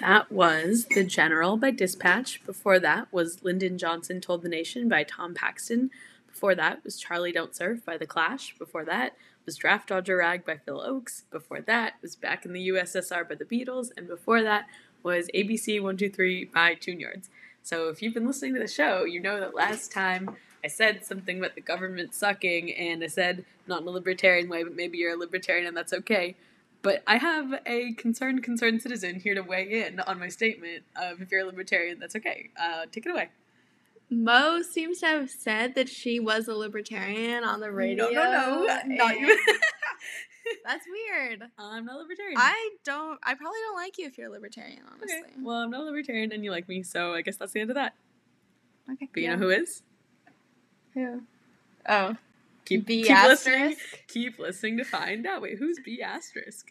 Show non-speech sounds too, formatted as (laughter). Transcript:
That was The General by Dispatch. Before that was Lyndon Johnson Told the Nation by Tom Paxton. Before that was Charlie Don't Surf by The Clash. Before that was Draft Dodger Rag by Phil Ochs. Before that was Back in the USSR by The Beatles. And before that was ABC 123 by Tune Yards. So if you've been listening to the show, you know that last time I said something about the government sucking and I said not in a libertarian way, but maybe you're a libertarian and that's okay. But I have a concerned, concerned citizen here to weigh in on my statement of if you're a libertarian, that's okay. Uh, take it away. Mo seems to have said that she was a libertarian on the radio. No, no, no, not even. (laughs) That's weird. I'm not a libertarian. I don't. I probably don't like you if you're a libertarian. Honestly. okay. Well, I'm not a libertarian, and you like me, so I guess that's the end of that. Okay. But you know who is? Who? Oh. Keep B keep listening. Keep listening to find out. Wait, who's B asterisk?